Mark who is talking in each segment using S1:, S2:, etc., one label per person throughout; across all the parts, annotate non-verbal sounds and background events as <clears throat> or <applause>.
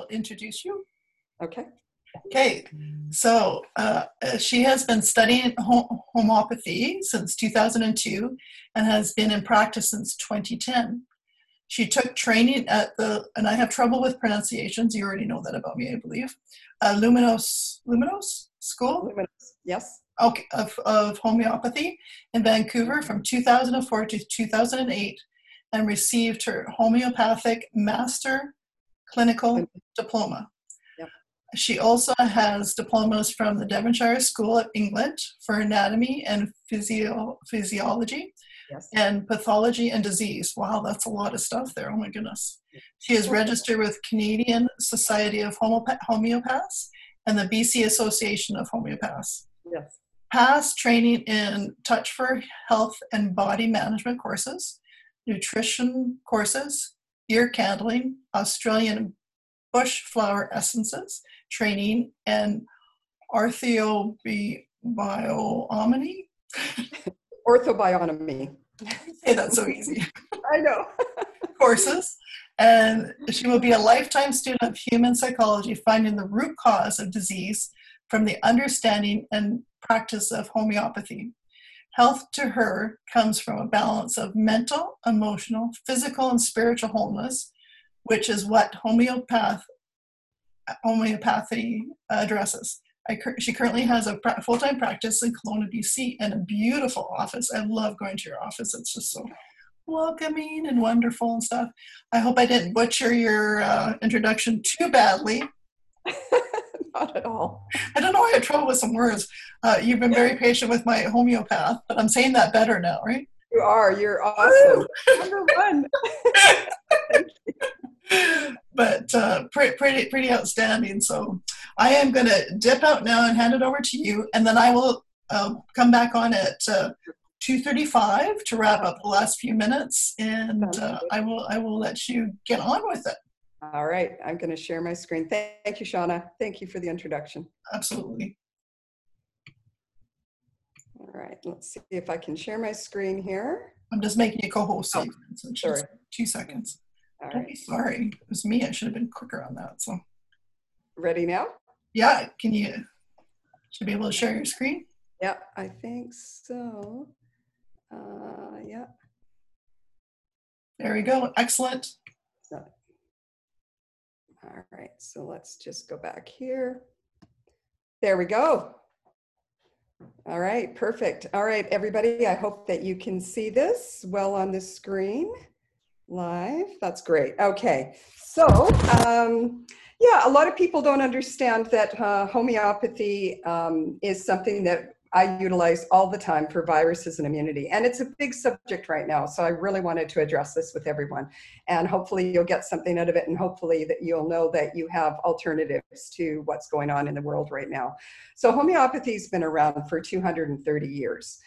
S1: will introduce you.
S2: Okay.
S1: Okay, so uh, she has been studying homeopathy since 2002 and has been in practice since 2010. She took training at the, and I have trouble with pronunciations. You already know that about me, I believe. Uh, Luminos, Luminos School.
S2: Luminos, yes.
S1: Okay, of, of homeopathy in Vancouver from 2004 to 2008, and received her homeopathic master clinical diploma. She also has diplomas from the Devonshire School of England for anatomy and physio- physiology yes. and pathology and disease. Wow, that's a lot of stuff there. Oh my goodness. She is registered with Canadian Society of Homeopaths and the BC Association of Homeopaths.
S2: Yes.
S1: Past training in touch for health and body management courses, nutrition courses, ear candling, Australian bush flower essences, training and orthobionomy. <laughs>
S2: orthobionomy.
S1: Say that so easy.
S2: I know. <laughs>
S1: courses. And she will be a lifetime student of human psychology, finding the root cause of disease from the understanding and practice of homeopathy. Health to her comes from a balance of mental, emotional, physical, and spiritual wholeness, which is what homeopath homeopathy addresses. I, she currently has a full time practice in Kelowna, BC, and a beautiful office. I love going to your office. It's just so welcoming and wonderful and stuff. I hope I didn't butcher your uh, introduction too badly. <laughs> <laughs>
S2: Not at all.
S1: I don't know. Why I had trouble with some words. Uh, you've been very patient with my homeopath, but I'm saying that better now, right?
S2: You are. You're awesome. Number one. <laughs> <laughs>
S1: but uh, pretty, pretty, pretty outstanding. So I am going to dip out now and hand it over to you, and then I will uh, come back on at uh, 2:35 to wrap up the last few minutes, and uh, I will I will let you get on with it.
S2: All right, I'm going to share my screen. Thank you, Shauna. Thank you for the introduction.
S1: Absolutely.
S2: All right, let's see if I can share my screen here.
S1: I'm just making a co-host.
S2: Oh, sorry.
S1: Two seconds. All Don't right. be sorry. It was me. I should have been quicker on that. So.
S2: Ready now?
S1: Yeah. Can you? Should be able to share your screen.
S2: Yeah, I think so. Uh, yeah.
S1: There we go. Excellent.
S2: All right. So let's just go back here. There we go. All right, perfect. All right, everybody, I hope that you can see this well on the screen live. That's great. Okay, so um, yeah, a lot of people don't understand that uh, homeopathy um, is something that I utilize all the time for viruses and immunity. And it's a big subject right now. So I really wanted to address this with everyone. And hopefully you'll get something out of it. And hopefully that you'll know that you have alternatives to what's going on in the world right now. So homeopathy's been around for 230 years.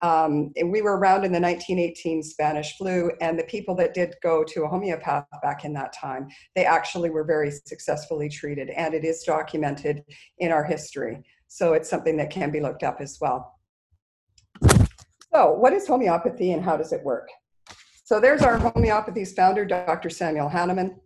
S2: Um, and we were around in the 1918 Spanish flu, and the people that did go to a homeopath back in that time, they actually were very successfully treated, and it is documented in our history. So it's something that can be looked up as well. So, what is homeopathy and how does it work? So, there's our homeopathy's founder, Dr. Samuel Hahnemann.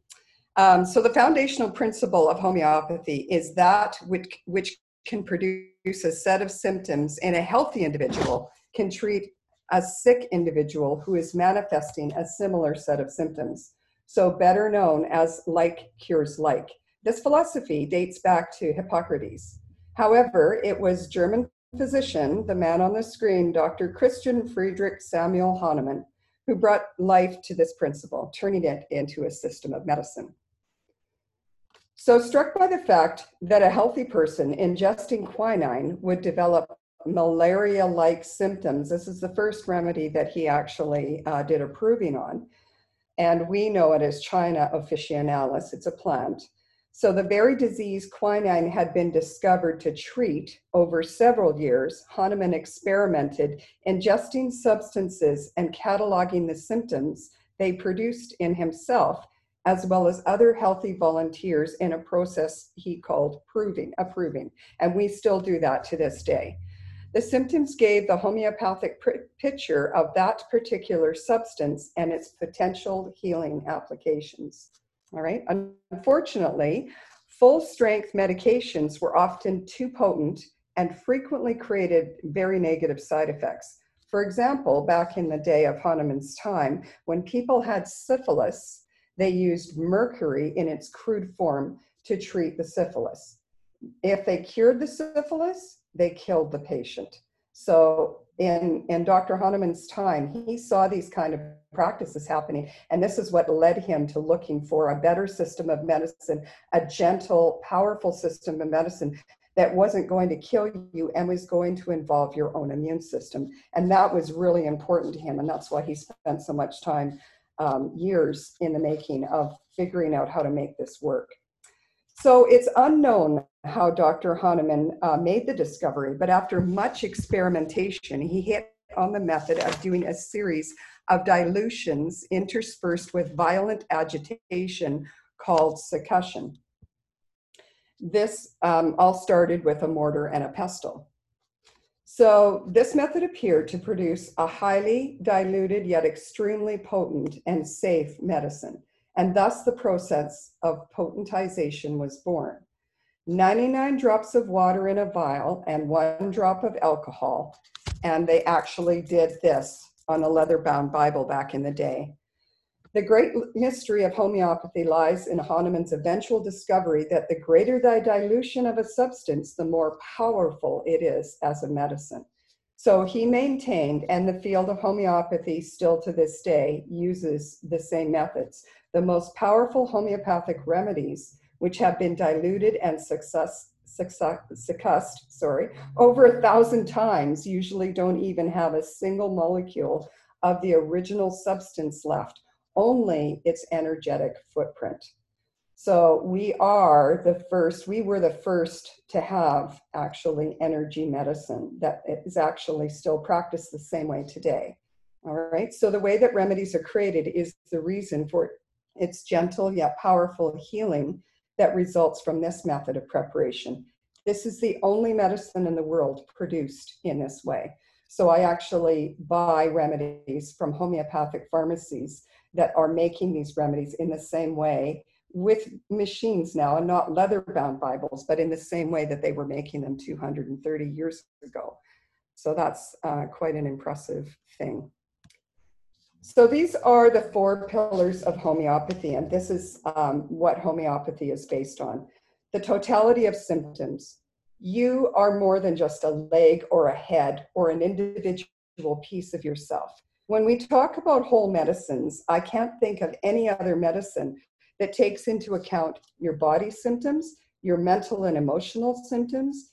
S2: Um, so, the foundational principle of homeopathy is that which, which can produce a set of symptoms in a healthy individual can treat a sick individual who is manifesting a similar set of symptoms. So, better known as like cures like. This philosophy dates back to Hippocrates. However, it was German physician, the man on the screen, Dr. Christian Friedrich Samuel Hahnemann, who brought life to this principle, turning it into a system of medicine. So, struck by the fact that a healthy person ingesting quinine would develop malaria like symptoms, this is the first remedy that he actually uh, did approving on. And we know it as China officinalis, it's a plant. So the very disease quinine had been discovered to treat over several years. Hahnemann experimented ingesting substances and cataloging the symptoms they produced in himself, as well as other healthy volunteers in a process he called proving, approving. And we still do that to this day. The symptoms gave the homeopathic pr- picture of that particular substance and its potential healing applications. All right. Unfortunately, full strength medications were often too potent and frequently created very negative side effects. For example, back in the day of Hahnemann's time, when people had syphilis, they used mercury in its crude form to treat the syphilis. If they cured the syphilis, they killed the patient. So in, in Dr. Hahnemann's time, he saw these kind of practices happening. And this is what led him to looking for a better system of medicine, a gentle, powerful system of medicine that wasn't going to kill you and was going to involve your own immune system. And that was really important to him. And that's why he spent so much time, um, years in the making of figuring out how to make this work. So it's unknown how Dr. Hahnemann uh, made the discovery, but after much experimentation, he hit on the method of doing a series of dilutions interspersed with violent agitation called succussion. This um, all started with a mortar and a pestle. So this method appeared to produce a highly diluted yet extremely potent and safe medicine, and thus the process of potentization was born. 99 drops of water in a vial and one drop of alcohol, and they actually did this on a leather bound Bible back in the day. The great mystery of homeopathy lies in Hahnemann's eventual discovery that the greater the dilution of a substance, the more powerful it is as a medicine. So he maintained, and the field of homeopathy still to this day uses the same methods. The most powerful homeopathic remedies, which have been diluted and success, succussed, sorry, over a thousand times, usually don't even have a single molecule of the original substance left only its energetic footprint. So we are the first, we were the first to have actually energy medicine that is actually still practiced the same way today. All right, so the way that remedies are created is the reason for its gentle yet powerful healing that results from this method of preparation. This is the only medicine in the world produced in this way. So I actually buy remedies from homeopathic pharmacies that are making these remedies in the same way with machines now and not leather bound Bibles, but in the same way that they were making them 230 years ago. So that's uh, quite an impressive thing. So these are the four pillars of homeopathy, and this is um, what homeopathy is based on. The totality of symptoms. You are more than just a leg or a head or an individual piece of yourself. When we talk about whole medicines, I can't think of any other medicine that takes into account your body symptoms, your mental and emotional symptoms,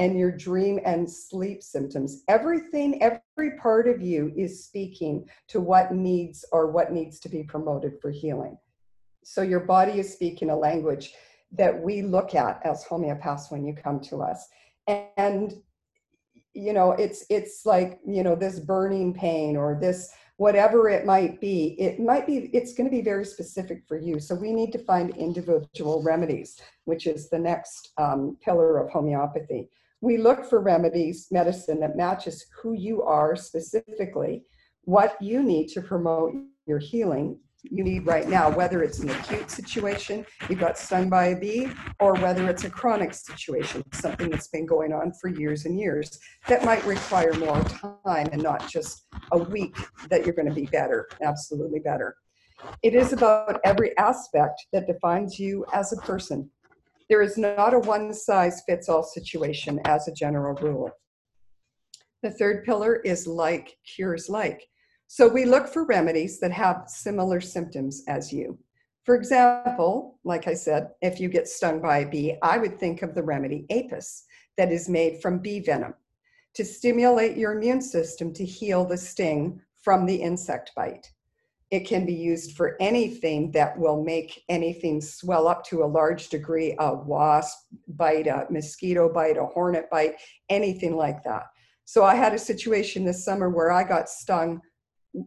S2: and your dream and sleep symptoms. Everything, every part of you is speaking to what needs or what needs to be promoted for healing. So your body is speaking a language that we look at as homeopaths when you come to us. And you know it's it's like you know this burning pain or this whatever it might be it might be it's going to be very specific for you so we need to find individual remedies which is the next um, pillar of homeopathy we look for remedies medicine that matches who you are specifically what you need to promote your healing you need right now, whether it's an acute situation, you got stung by a bee, or whether it's a chronic situation, something that's been going on for years and years, that might require more time and not just a week that you're going to be better, absolutely better. It is about every aspect that defines you as a person. There is not a one size fits all situation as a general rule. The third pillar is like cures like. So we look for remedies that have similar symptoms as you. For example, like I said, if you get stung by a bee, I would think of the remedy Apis that is made from bee venom to stimulate your immune system to heal the sting from the insect bite. It can be used for anything that will make anything swell up to a large degree a wasp bite, a mosquito bite, a hornet bite, anything like that. So I had a situation this summer where I got stung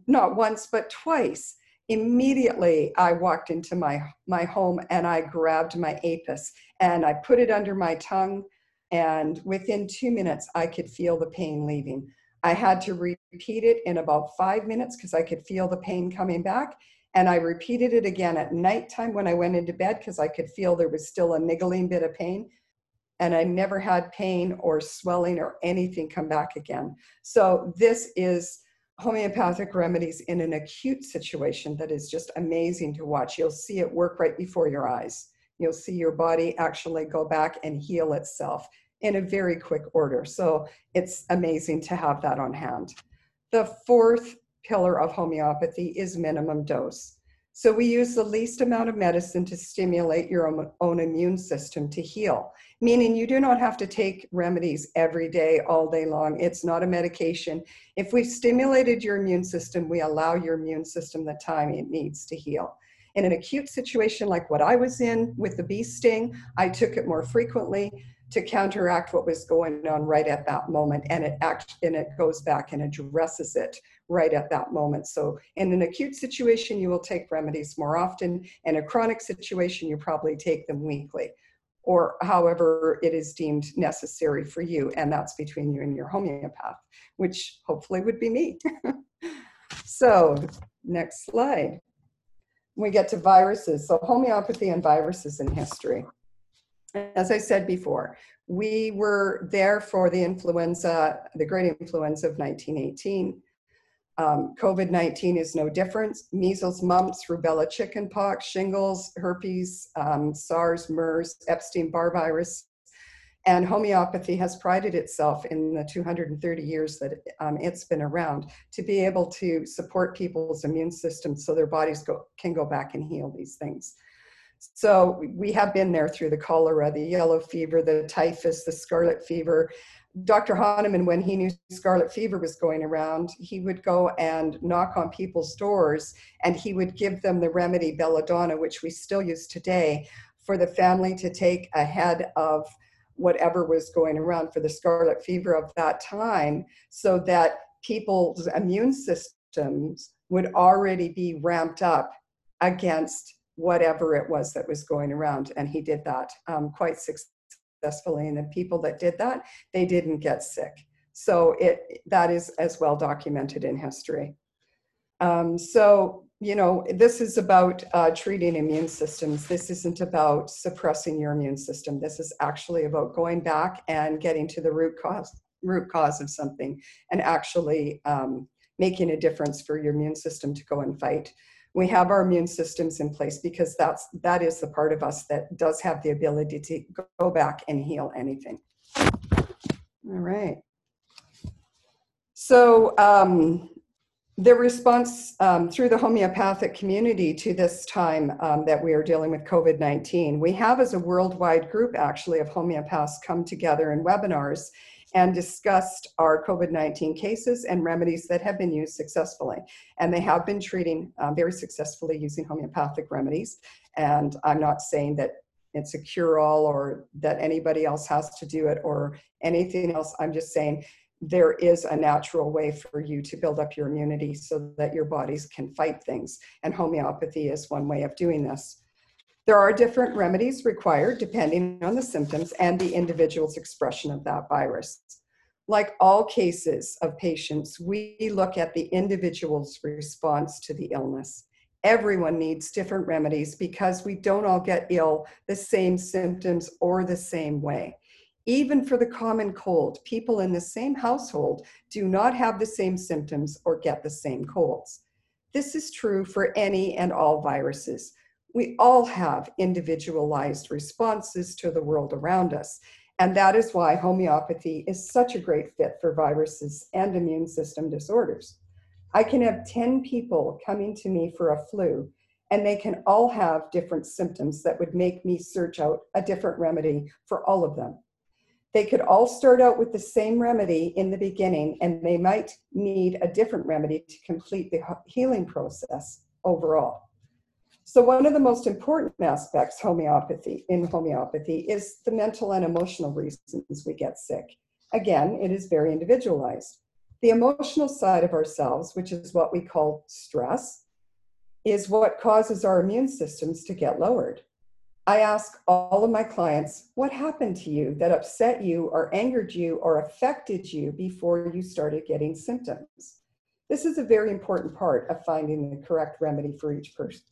S2: not once but twice immediately i walked into my my home and i grabbed my apis and i put it under my tongue and within two minutes i could feel the pain leaving i had to repeat it in about five minutes because i could feel the pain coming back And I repeated it again at nighttime when I went into bed because I could feel there was still a niggling bit of pain. And I never had pain or swelling or anything come back again. So, this is homeopathic remedies in an acute situation that is just amazing to watch. You'll see it work right before your eyes. You'll see your body actually go back and heal itself in a very quick order. So it's amazing to have that on hand. The fourth pillar of homeopathy is minimum dose. So we use the least amount of medicine to stimulate your own immune system to heal, meaning you do not have to take remedies every day, all day long. It's not a medication. If we've stimulated your immune system, we allow your immune system the time it needs to heal. In an acute situation like what I was in with the bee sting, I took it more frequently to counteract what was going on right at that moment. And it act and it goes back and addresses it right at that moment. So in an acute situation you will take remedies more often. In a chronic situation you probably take them weekly or however it is deemed necessary for you. And that's between you and your homeopath which hopefully would be me. <laughs> So next slide. We get to viruses. So homeopathy and viruses in history as I said before, we were there for the influenza, the great influenza of 1918. Um, COVID 19 is no different. Measles, mumps, rubella, chickenpox, shingles, herpes, um, SARS, MERS, Epstein Barr virus. And homeopathy has prided itself in the 230 years that um, it's been around to be able to support people's immune systems so their bodies go, can go back and heal these things. So we have been there through the cholera, the yellow fever, the typhus, the scarlet fever. Dr. Hahnemann, when he knew scarlet fever was going around, he would go and knock on people's doors and he would give them the remedy belladonna, which we still use today, for the family to take ahead of whatever was going around for the scarlet fever of that time so that people's immune systems would already be ramped up against whatever it was that was going around. And he did that um, quite successfully. And the people that did that, they didn't get sick. So it that is as well documented in history. Um, so you know this is about uh, treating immune systems. This isn't about suppressing your immune system. This is actually about going back and getting to the root cause root cause of something and actually um, making a difference for your immune system to go and fight we have our immune systems in place because that's that is the part of us that does have the ability to go back and heal anything. All right. So um, the response um, through the homeopathic community to this time um, that we are dealing with COVID 19, we have as a worldwide group actually of homeopaths come together in webinars and discussed our COVID 19 cases and remedies that have been used successfully. And they have been treating um, very successfully using homeopathic remedies. And I'm not saying that it's a cure all or that anybody else has to do it or anything else. I'm just saying there is a natural way for you to build up your immunity so that your bodies can fight things. And homeopathy is one way of doing this. There are different remedies required depending on the symptoms and the individual's expression of that virus. Like all cases of patients, we look at the individual's response to the illness. Everyone needs different remedies because we don't all get ill the same symptoms or the same way. Even for the common cold, people in the same household do not have the same symptoms or get the same colds. This is true for any and all viruses we all have individualized responses to the world around us. And that is why homeopathy is such a great fit for viruses and immune system disorders. I can have 10 people coming to me for a flu, and they can all have different symptoms that would make me search out a different remedy for all of them. They could all start out with the same remedy in the beginning, and they might need a different remedy to complete the healing process overall. So one of the most important aspects homeopathy in homeopathy is the mental and emotional reasons we get sick. Again, it is very individualized. The emotional side of ourselves, which is what we call stress, is what causes our immune systems to get lowered. I ask all of my clients, what happened to you that upset you or angered you or affected you before you started getting symptoms? This is a very important part of finding the correct remedy for each person.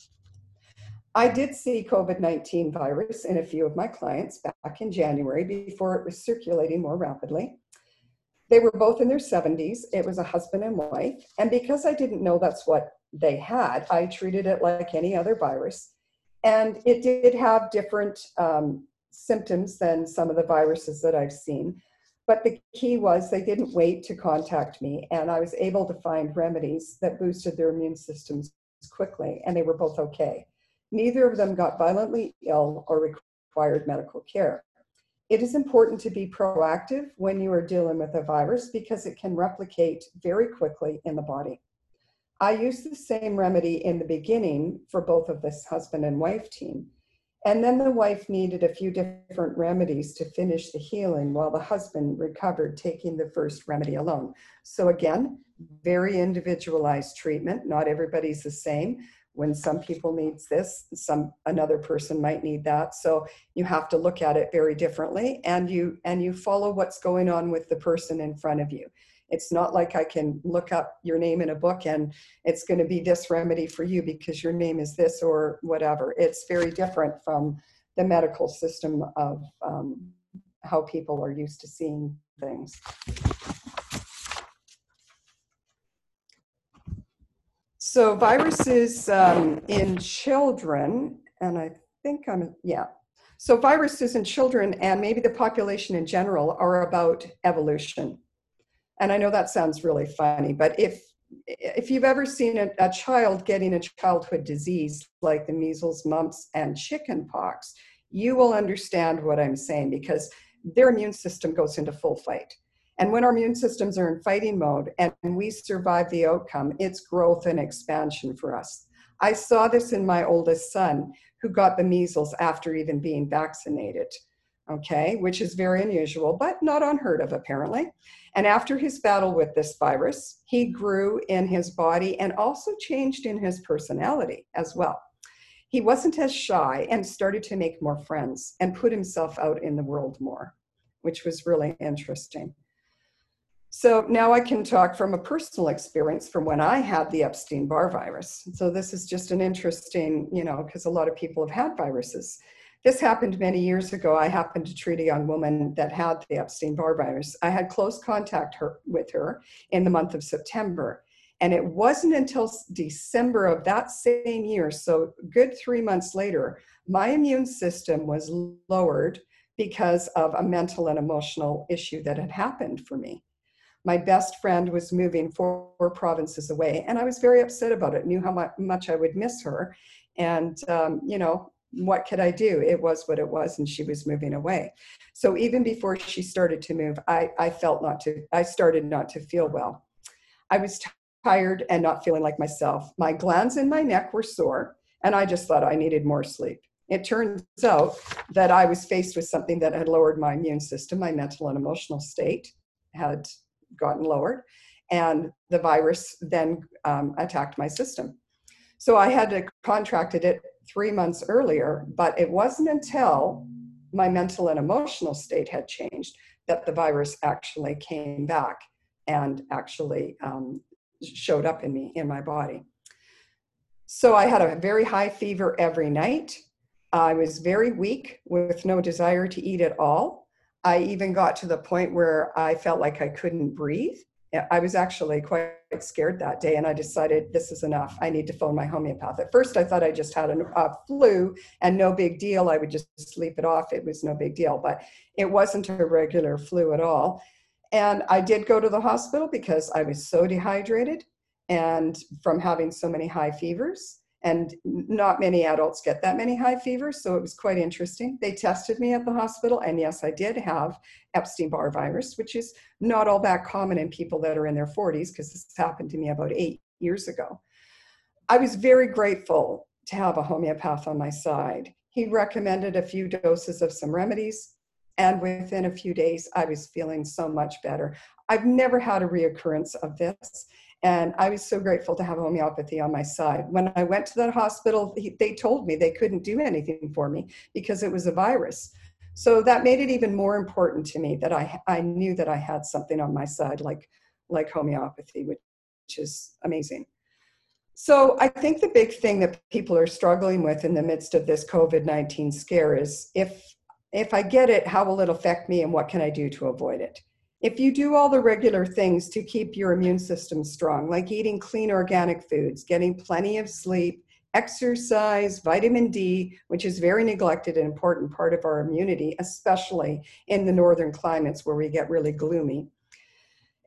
S2: I did see COVID 19 virus in a few of my clients back in January before it was circulating more rapidly. They were both in their 70s. It was a husband and wife. And because I didn't know that's what they had, I treated it like any other virus. And it did have different um, symptoms than some of the viruses that I've seen. But the key was they didn't wait to contact me, and I was able to find remedies that boosted their immune systems quickly, and they were both okay. Neither of them got violently ill or required medical care. It is important to be proactive when you are dealing with a virus because it can replicate very quickly in the body. I used the same remedy in the beginning for both of this husband and wife team, and then the wife needed a few different remedies to finish the healing while the husband recovered taking the first remedy alone. So, again, very individualized treatment. Not everybody's the same. When some people needs this, some another person might need that. So you have to look at it very differently and you and you follow what's going on with the person in front of you. It's not like I can look up your name in a book and it's going to be this remedy for you because your name is this or whatever. It's very different from the medical system of um, how people are used to seeing things. So viruses um, in children, and I think I'm, yeah. So viruses in children and maybe the population in general are about evolution. And I know that sounds really funny, but if if you've ever seen a, a child getting a childhood disease like the measles, mumps, and chicken pox, you will understand what I'm saying because their immune system goes into full fight. And when our immune systems are in fighting mode and we survive the outcome, it's growth and expansion for us. I saw this in my oldest son who got the measles after even being vaccinated okay, which is very unusual, but not unheard of apparently. And after his battle with this virus, he grew in his body and also changed in his personality as well. He wasn't as shy and started to make more friends and put himself out in the world more, which was really interesting. So now I can talk from a personal experience from when I had the Epstein Barr virus. So this is just an interesting, you know, because a lot of people have had viruses. This happened many years ago. I happened to treat a young woman that had the Epstein Barr virus. I had close contact her, with her in the month of September. And it wasn't until December of that same year, so good three months later, my immune system was lowered because of a mental and emotional issue that had happened for me. My best friend was moving four, provinces away, and I was very upset about it, knew how much I would miss her. And, um, you know, what could I do? It was what it was, and she was moving away. So even before she started to move, I, I felt not to, I started not to feel well. I was tired and not feeling like myself. My glands in my neck were sore, and I just thought I needed more sleep. It turns out that I was faced with something that had lowered my immune system, my mental and emotional state had gotten lowered, and the virus then um, attacked my system. So I had contracted it three months earlier, but it wasn't until my mental and emotional state had changed that the virus actually came back and actually um, showed up in me, in my body. So I had a very high fever every night. I was very weak with no desire to eat at all. I even got to the point where I felt like I couldn't breathe. I was actually quite scared that day, and I decided this is enough. I need to phone my homeopath. At first, I thought I just had a, a flu and no big deal. I would just sleep it off. It was no big deal, but it wasn't a regular flu at all. And I did go to the hospital because I was so dehydrated and from having so many high fevers and not many adults get that many high fevers so it was quite interesting. They tested me at the hospital and yes i did have epstein-barr virus which is not all that common in people that are in their 40s because this happened to me about eight years ago. I was very grateful to have a homeopath on my side. He recommended a few doses of some remedies and within a few days i was feeling so much better. I've never had a reoccurrence of this and I was so grateful to have homeopathy on my side. When I went to that hospital, they told me they couldn't do anything for me because it was a virus. So that made it even more important to me that I, I knew that I had something on my side like, like homeopathy, which is amazing. So I think the big thing that people are struggling with in the midst of this COVID-19 scare is if if I get it, how will it affect me and what can I do to avoid it? If you do all the regular things to keep your immune system strong, like eating clean organic foods, getting plenty of sleep, exercise, vitamin D, which is very neglected and important part of our immunity, especially in the northern climates where we get really gloomy.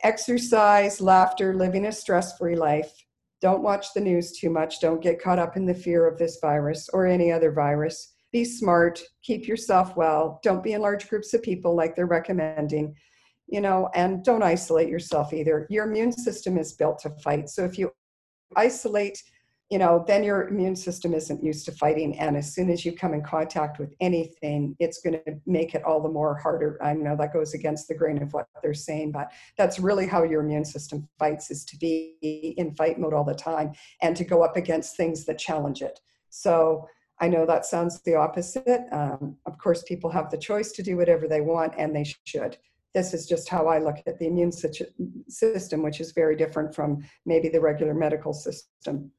S2: Exercise, laughter, living a stress free life. Don't watch the news too much. Don't get caught up in the fear of this virus or any other virus. Be smart, keep yourself well. Don't be in large groups of people like they're recommending, you know, and don't isolate yourself either. Your immune system is built to fight. So if you isolate, you know, then your immune system isn't used to fighting. And as soon as you come in contact with anything, it's going to make it all the more harder. I know that goes against the grain of what they're saying, but that's really how your immune system fights is to be in fight mode all the time and to go up against things that challenge it. So I know that sounds the opposite. Um, of course, people have the choice to do whatever they want and they should this is just how I look at the immune system, which is very different from maybe the regular medical system.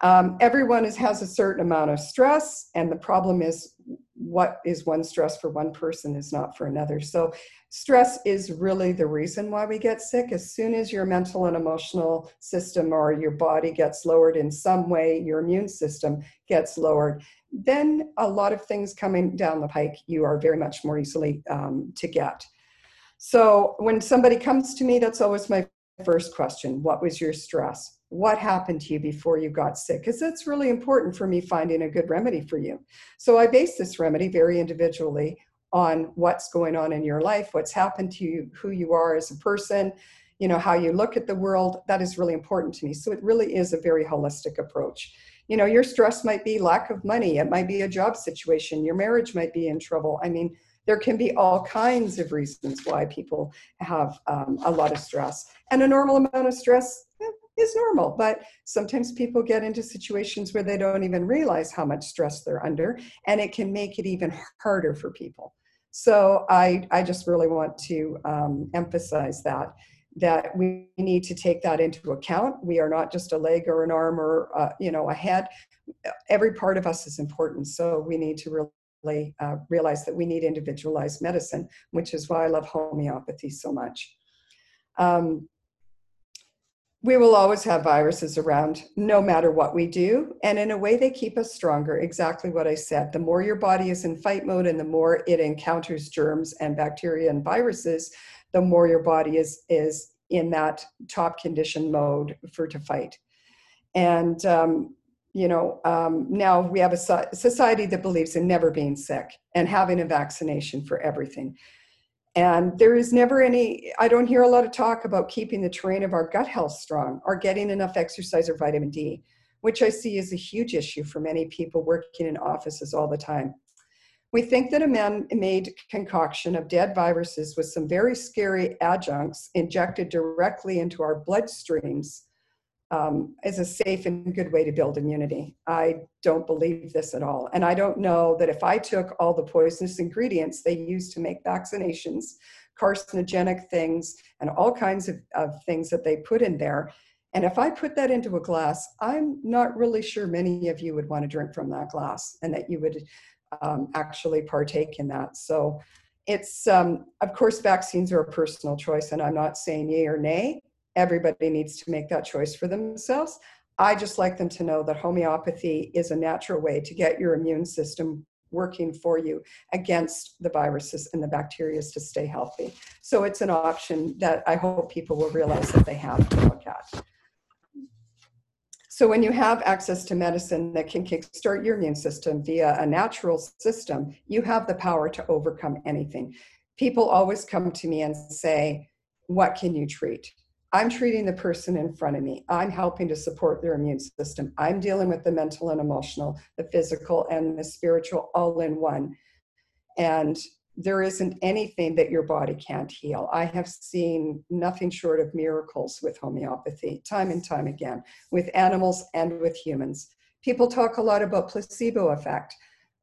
S2: Um, everyone is, has a certain amount of stress, and the problem is what is one stress for one person is not for another. So, stress is really the reason why we get sick. As soon as your mental and emotional system or your body gets lowered in some way, your immune system gets lowered, then a lot of things coming down the pike you are very much more easily um, to get. So, when somebody comes to me, that's always my first question. What was your stress? what happened to you before you got sick? Because that's really important for me finding a good remedy for you. So i base this remedy very individually on what's going on in your life what's happened to you who you are as a person you know how you look at the world. That is really important to me. So it really is a very holistic approach. You know your stress might be lack of money. It might be a job situation. Your marriage might be in trouble. I mean there can be all kinds of reasons why people have um, a lot of stress and a normal amount of stress is normal. But sometimes people get into situations where they don't even realize how much stress they're under, and it can make it even harder for people. So I, I just really want to um, emphasize that that we need to take that into account. We are not just a leg or an arm or uh, you know a head. Every part of us is important. So we need to really uh, realize that we need individualized medicine, which is why I love homeopathy so much. Um, we will always have viruses around no matter what we do. And in a way, they keep us stronger. Exactly what I said. The more your body is in fight mode and the more it encounters germs and bacteria and viruses, the more your body is, is in that top condition mode for to fight. And, um, you know, um, now we have a society that believes in never being sick and having a vaccination for everything. And there is never any, I don't hear a lot of talk about keeping the terrain of our gut health strong or getting enough exercise or vitamin D, which I see is a huge issue for many people working in offices all the time. We think that a man made concoction of dead viruses with some very scary adjuncts injected directly into our bloodstreams um, is a safe and good way to build immunity. I don't believe this at all. And I don't know that if I took all the poisonous ingredients they use to make vaccinations, carcinogenic things, and all kinds of, of things that they put in there, and if I put that into a glass, I'm not really sure many of you would want to drink from that glass and that you would um, actually partake in that. So it's, um, of course, vaccines are a personal choice, and I'm not saying yay or nay everybody needs to make that choice for themselves. I just like them to know that homeopathy is a natural way to get your immune system working for you against the viruses and the bacteria to stay healthy. So it's an option that I hope people will realize that they have to look at. So when you have access to medicine that can kickstart your immune system via a natural system, you have the power to overcome anything. People always come to me and say, what can you treat? I'm treating the person in front of me. I'm helping to support their immune system. I'm dealing with the mental and emotional, the physical and the spiritual all in one. And there isn't anything that your body can't heal. I have seen nothing short of miracles with homeopathy, time and time again, with animals and with humans. People talk a lot about placebo effect.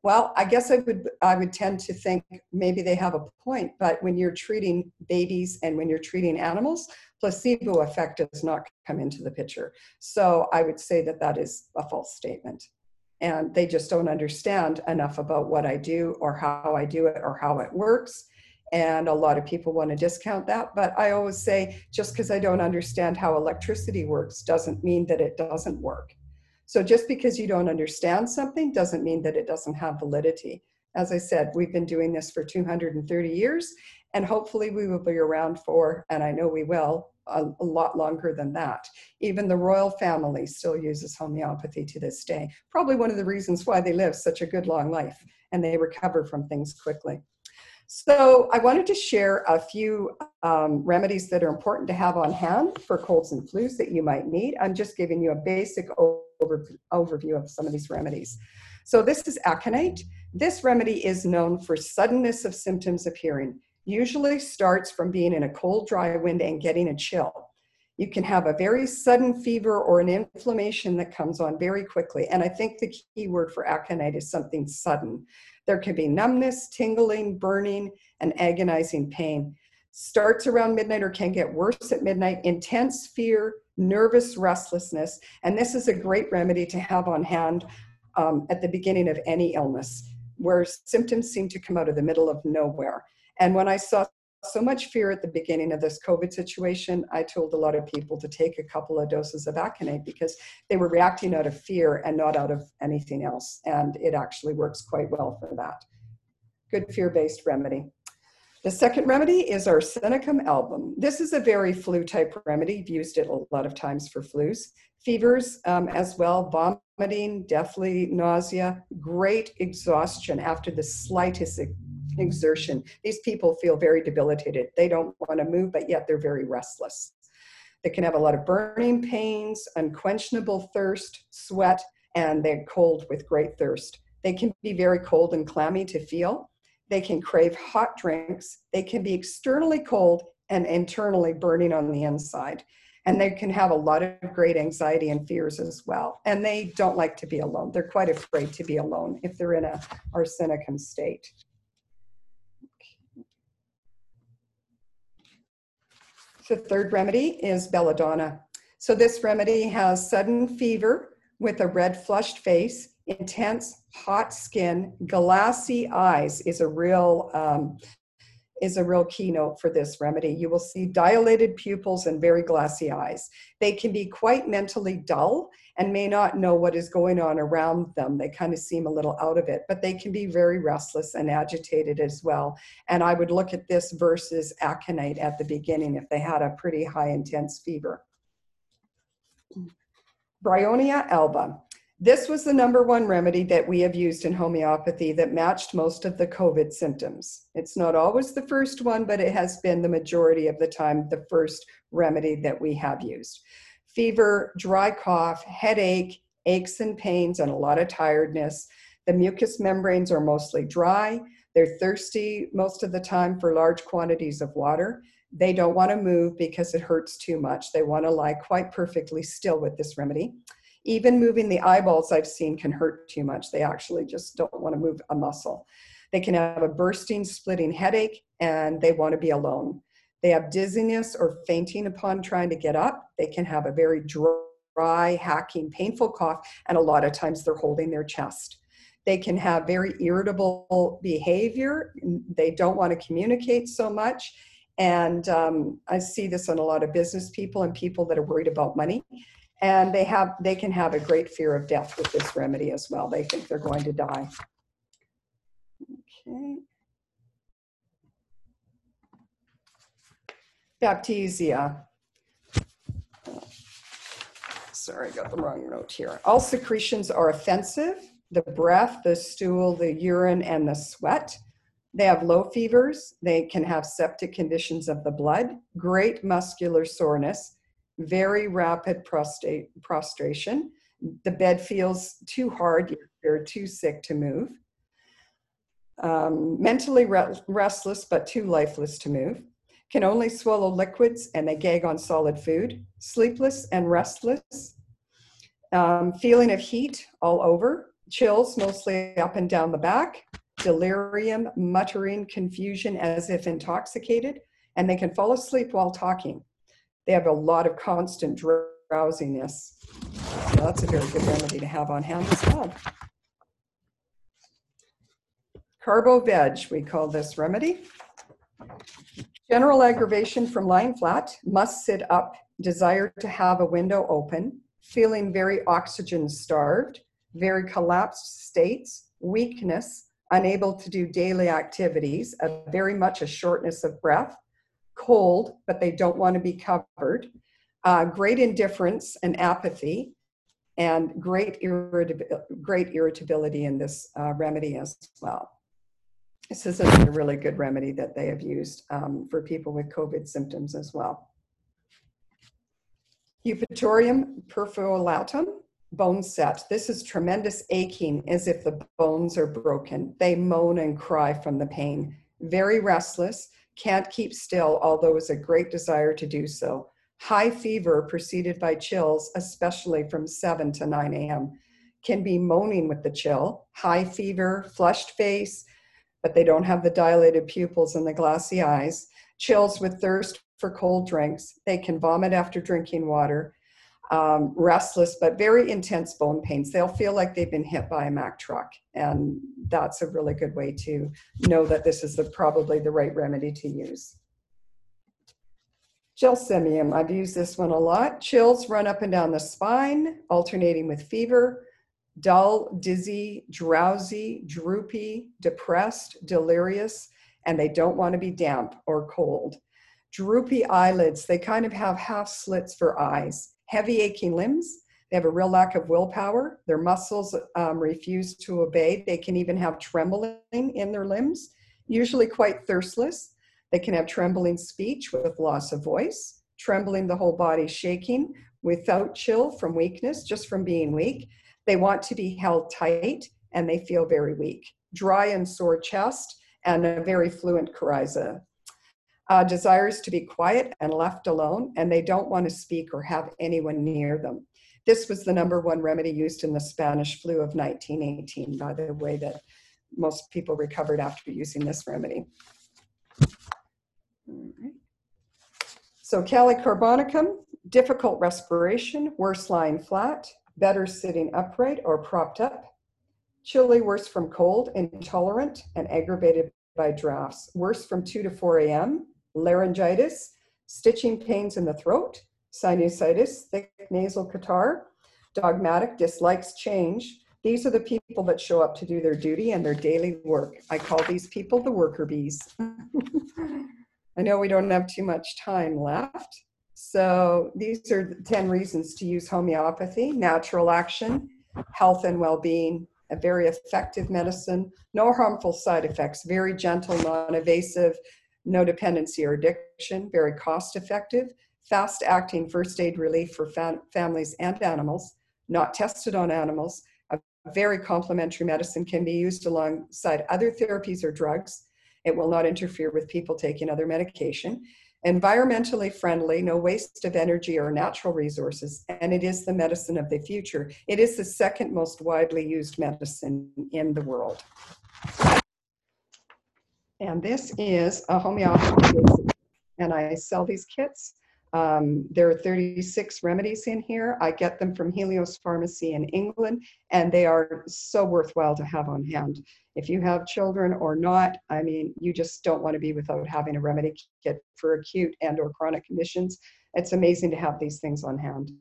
S2: Well, I guess I would I would tend to think maybe they have a point, but when you're treating babies and when you're treating animals, placebo effect does not come into the picture. So I would say that that is a false statement. And they just don't understand enough about what I do or how I do it or how it works. And a lot of people want to discount that. But I always say just because I don't understand how electricity works doesn't mean that it doesn't work. So just because you don't understand something doesn't mean that it doesn't have validity. As I said, we've been doing this for 230 years, and hopefully we will be around for, and I know we will, a, a, lot longer than that. Even the royal family still uses homeopathy to this day. Probably one of the reasons why they live such a good long life and they recover from things quickly. So I wanted to share a few um, remedies that are important to have on hand for colds and flus that you might need. I'm just giving you a basic over, overview of some of these remedies. So this is aconite. This remedy is known for suddenness of symptoms appearing. Usually starts from being in a cold, dry wind and getting a chill. You can have a very sudden fever or an inflammation that comes on very quickly. And I think the key word for aconite is something sudden. There can be numbness, tingling, burning, and agonizing pain. Starts around midnight or can get worse at midnight, intense fear, nervous restlessness. And this is a great remedy to have on hand um, at the beginning of any illness, where symptoms seem to come out of the middle of nowhere. And when I saw so much fear at the beginning of this COVID situation, I told a lot of people to take a couple of doses of Aconite because they were reacting out of fear and not out of anything else. And it actually works quite well for that. Good fear based remedy. The second remedy is our arsenicum album. This is a very flu type remedy. I've used it a lot of times for flus. Fevers um, as well, vomiting, deathly nausea, great exhaustion after the slightest exertion. These people feel very debilitated. They don't want to move, but yet they're very restless. They can have a lot of burning pains, unquenchable thirst, sweat, and they're cold with great thirst. They can be very cold and clammy to feel. They can crave hot drinks. They can be externally cold and internally burning on the inside. And they can have a lot of great anxiety and fears as well. And they don't like to be alone. They're quite afraid to be alone if they're in a arsenicum state. The third remedy is belladonna. So this remedy has sudden fever with a red flushed face, intense hot skin, glassy eyes is a real um, is a real keynote for this remedy. You will see dilated pupils and very glassy eyes. They can be quite mentally dull and may not know what is going on around them. They kind of seem a little out of it, but they can be very restless and agitated as well. And I would look at this versus aconite at the beginning if they had a pretty high intense fever. Bryonia alba. This was the number one remedy that we have used in homeopathy that matched most of the COVID symptoms. It's not always the first one, but it has been the majority of the time the first remedy that we have used. Fever, dry cough, headache, aches and pains, and a lot of tiredness. The mucous membranes are mostly dry. They're thirsty most of the time for large quantities of water. They don't want to move because it hurts too much. They want to lie quite perfectly still with this remedy. Even moving the eyeballs I've seen can hurt too much. They actually just don't want to move a muscle. They can have a bursting, splitting headache, and they want to be alone. They have dizziness or fainting upon trying to get up. They can have a very dry, hacking, painful cough, and a lot of times they're holding their chest. They can have very irritable behavior. They don't want to communicate so much. And um, I see this in a lot of business people and people that are worried about money and they have they can have a great fear of death with this remedy as well they think they're going to die okay baptisia. Sorry i got the wrong note here. All secretions are offensive. The breath the stool the urine and the sweat. They have low fevers. They can have septic conditions of the blood. Great muscular soreness. Very rapid prostate, prostration. The bed feels too hard, you're too sick to move. Um, mentally re- restless but too lifeless to move. Can only swallow liquids and they gag on solid food. Sleepless and restless. Um, feeling of heat all over. chills mostly up and down the back, delirium, muttering, confusion as if intoxicated, and they can fall asleep while talking. They have a lot of constant drowsiness. So that's a very good remedy to have on hand as well. Carbo veg, we call this remedy. General aggravation from lying flat, must sit up, desire to have a window open, feeling very oxygen starved, very collapsed states, weakness, unable to do daily activities, a very much a shortness of breath, cold, but they don't want to be covered, uh, great indifference and apathy, and great, irritabil- great irritability in this uh, remedy as well. This is a really good remedy that they have used um, for people with COVID symptoms as well. Eupatorium perfoliatum, bone set. This is tremendous aching as if the bones are broken. They moan and cry from the pain. Very restless, can't keep still, although it's a great desire to do so. High fever preceded by chills, especially from 7 to 9 a.m., can be moaning with the chill. High fever, flushed face, but they don't have the dilated pupils and the glassy eyes. Chills with thirst for cold drinks. They can vomit after drinking water. Um, restless, but very intense bone pains. They'll feel like they've been hit by a Mack truck. And that's a really good way to know that this is the, probably the right remedy to use. Gelsemium, I've used this one a lot. Chills run up and down the spine, alternating with fever, dull, dizzy, drowsy, droopy, depressed, delirious, and they don't want to be damp or cold. Droopy eyelids, they kind of have half slits for eyes. Heavy aching limbs, they have a real lack of willpower. Their muscles um, refuse to obey. They can even have trembling in their limbs, usually quite thirstless. They can have trembling speech with loss of voice, trembling the whole body shaking without chill from weakness, just from being weak. They want to be held tight and they feel very weak. Dry and sore chest and a very fluent coryza. Uh, desires to be quiet and left alone, and they don't want to speak or have anyone near them. This was the number one remedy used in the Spanish flu of 1918, by the way, that most people recovered after using this remedy. So Kali carbonicum, difficult respiration, worse lying flat, better sitting upright or propped up. Chilly, worse from cold, intolerant, and aggravated by drafts. Worse from 2 to 4 a.m. Laryngitis, stitching pains in the throat, sinusitis, thick nasal catarrh, dogmatic, dislikes change. These are the people that show up to do their duty and their daily work. I call these people the worker bees. <laughs> I know we don't have too much time left. So these are the 10 reasons to use homeopathy, natural action, health and well-being, a very effective medicine, no harmful side effects, very gentle, non-invasive, no dependency or addiction, very cost effective, fast acting first aid relief for fam- families and animals, not tested on animals, a very complementary medicine can be used alongside other therapies or drugs. It will not interfere with people taking other medication environmentally friendly, no waste of energy or natural resources, and it is the medicine of the future. It is the second most widely used medicine in the world. And this is a homeopathy, and I sell these kits. Um, there are 36 remedies in here. I get them from Helios Pharmacy in England, and they are so worthwhile to have on hand. If you have children or not, I mean, you just don't want to be without having a remedy kit for acute and or chronic conditions. It's amazing to have these things on hand.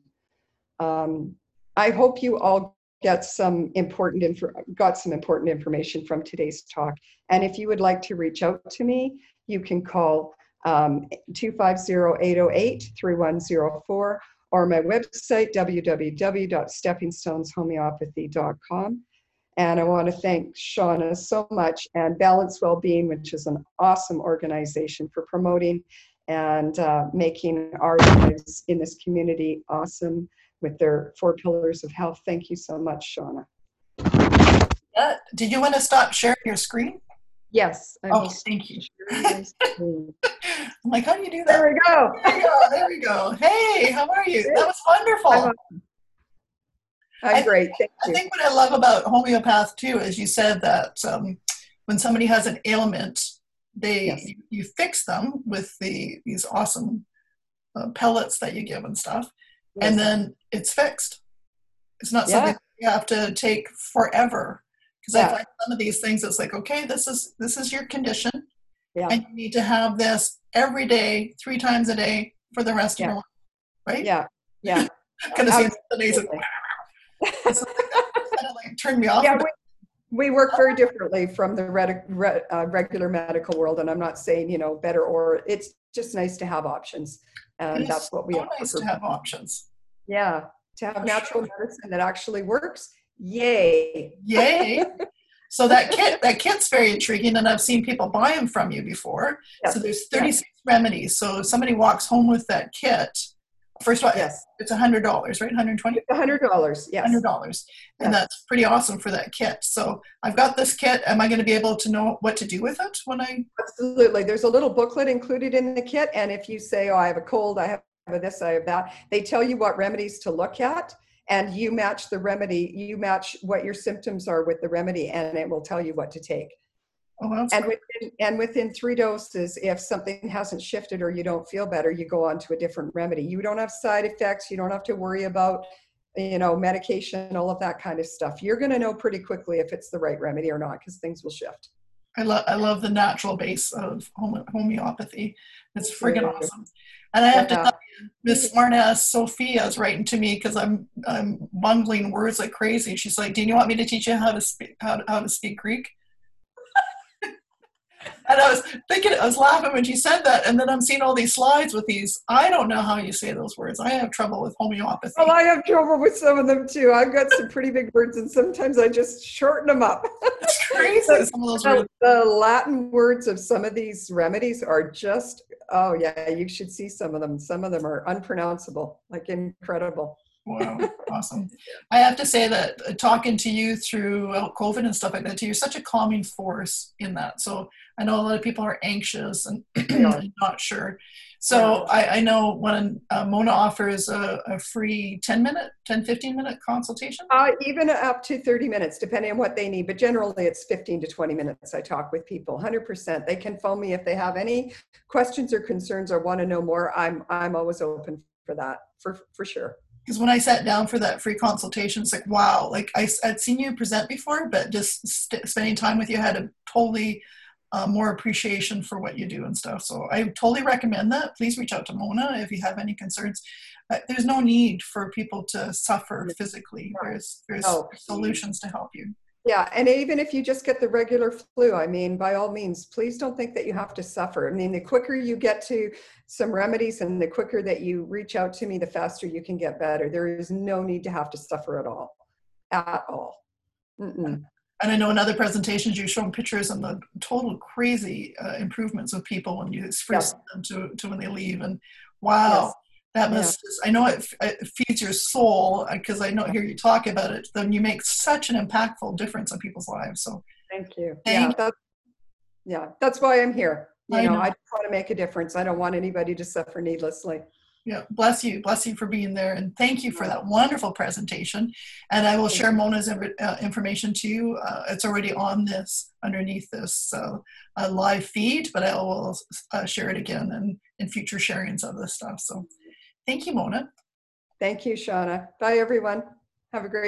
S2: Um, I hope you all get some important info, got some important information from today's talk. And if you would like to reach out to me, you can call um, 250-808-3104 or my website, www.steppingstoneshomeopathy.com. And I want to thank Shauna so much and Balance Wellbeing, which is an awesome organization for promoting and uh, making our lives in this community awesome with their four pillars of health. Thank you so much, Shauna.
S1: Uh, did you want to stop sharing your screen?
S2: Yes.
S1: I oh, thank you. <laughs> I'm like, how do you do that?
S2: There we go.
S1: There we go. There we go. Hey, how are you? That was wonderful.
S2: I'm great. Thank
S1: I
S2: you.
S1: think what I love about homeopath too is you said that um, when somebody has an ailment, they
S2: Yes.
S1: you, you fix them with the these awesome uh, pellets that you give and stuff, and then it's fixed. It's not
S2: Yeah.
S1: something you have to take forever. Because
S2: Yeah.
S1: I find some of these things, it's like, okay, this is this is your condition,
S2: Yeah.
S1: and you need to have this every day, three times a day for the rest
S2: Yeah.
S1: of your life, right?
S2: Yeah. Yeah. <laughs>
S1: Kind of.
S2: Absolutely. <laughs>
S1: kind of like turned me off.
S2: Yeah, we, we work very differently from the red, re, uh, regular medical world, and I'm not saying you know better or it's just nice to have options, and
S1: It
S2: that's what we
S1: so
S2: offer.
S1: nice to have options.
S2: Yeah, to have natural medicine that actually works. Yay!
S1: Yay! <laughs> so that kit, that kit's very intriguing, and I've seen people buy them from you before. So there's 36 remedies. So if somebody walks home with that kit, first of all,
S2: Yes,
S1: it's hundred dollars, right? 120
S2: a hundred dollars. Yes.
S1: hundred dollars, and that's pretty awesome for that kit. So I've got this kit. Am I going to be able to know what to do with it when I?
S2: Absolutely. There's a little booklet included in the kit. And if you say, oh, I have a cold, I have this, I have that, they tell you what remedies to look at. And you match the remedy, you match what your symptoms are with the remedy, and it will tell you what to take.
S1: Oh,
S2: And
S1: great.
S2: within, and within three doses, if something hasn't shifted or you don't feel better, you go on to a different remedy. You don't have side effects. You don't have to worry about, you know, medication, all of that kind of stuff. You're going to know pretty quickly if it's the right remedy or not because things will shift.
S1: I love I love the natural base of home- homeopathy. It's friggin' awesome. And I have to
S2: Yeah.
S1: tell you, Miss Smartass Sophia is writing to me because I'm I'm bungling words like crazy. She's like, "Do you want me to teach you how to speak how to, how to speak Greek?" And I was thinking, I was laughing when she said that, and then I'm seeing all these slides with these. I don't know how you say those words. I have trouble with homeopathy.
S2: Well, I have trouble with some of them too. I've got some pretty big words, and sometimes I just shorten them up.
S1: it's crazy. <laughs> Some of those words.
S2: the Latin words of some of these remedies are just, oh, yeah, you should see some of them. Some of them are unpronounceable, like incredible.
S1: Wow, <laughs> awesome. I have to say that uh, talking to you through COVID and stuff like that, too, you're such a calming force in that. So I know a lot of people are anxious and <clears throat> not sure. So I, I know when uh, Mona offers a, a free 10 minute, 10, 15 minute consultation.
S2: Uh, even up to 30 minutes, depending on what they need. But generally, it's 15 to 20 minutes I talk with people, 100%. They can phone me if they have any questions or concerns or want to know more. I'm, I'm always open for that, for, for sure.
S1: Because when I sat down for that free consultation, it's like, wow, like I, would seen you present before, but just st- spending time with you had a totally uh, more appreciation for what you do and stuff. So I totally recommend that. Please reach out to Mona if you have any concerns. Uh, there's no need for people to suffer physically. There's there's
S2: No.
S1: solutions to help you.
S2: Yeah, and even if you just get the regular flu, I mean, by all means, please don't think that you have to suffer. I mean, the quicker you get to some remedies and the quicker that you reach out to me, the faster you can get better. There is no need to have to suffer at all. At all. Mm-mm.
S1: And I know in other presentations you've shown pictures and the total crazy uh, improvements of people when you freeze them to, to when they leave. And wow,
S2: Yes.
S1: That must, I know it, it feeds your soul because I know hear you talk about it. Then you make such an impactful difference on people's lives. So
S2: Thank you.
S1: Thank-
S2: yeah, that's, yeah, that's why I'm here. You
S1: I
S2: know,
S1: know.
S2: I just want to make a difference. I don't want anybody to suffer needlessly.
S1: yeah, bless you, bless you for being there, and thank you for that wonderful presentation. And I will share Mona's uh, information to you. Uh, it's already on this underneath this uh, uh, live feed, but I will uh, share it again in, in future sharings of this stuff. So, thank you, Mona.
S2: Thank you, Shauna. Bye, everyone. Have a great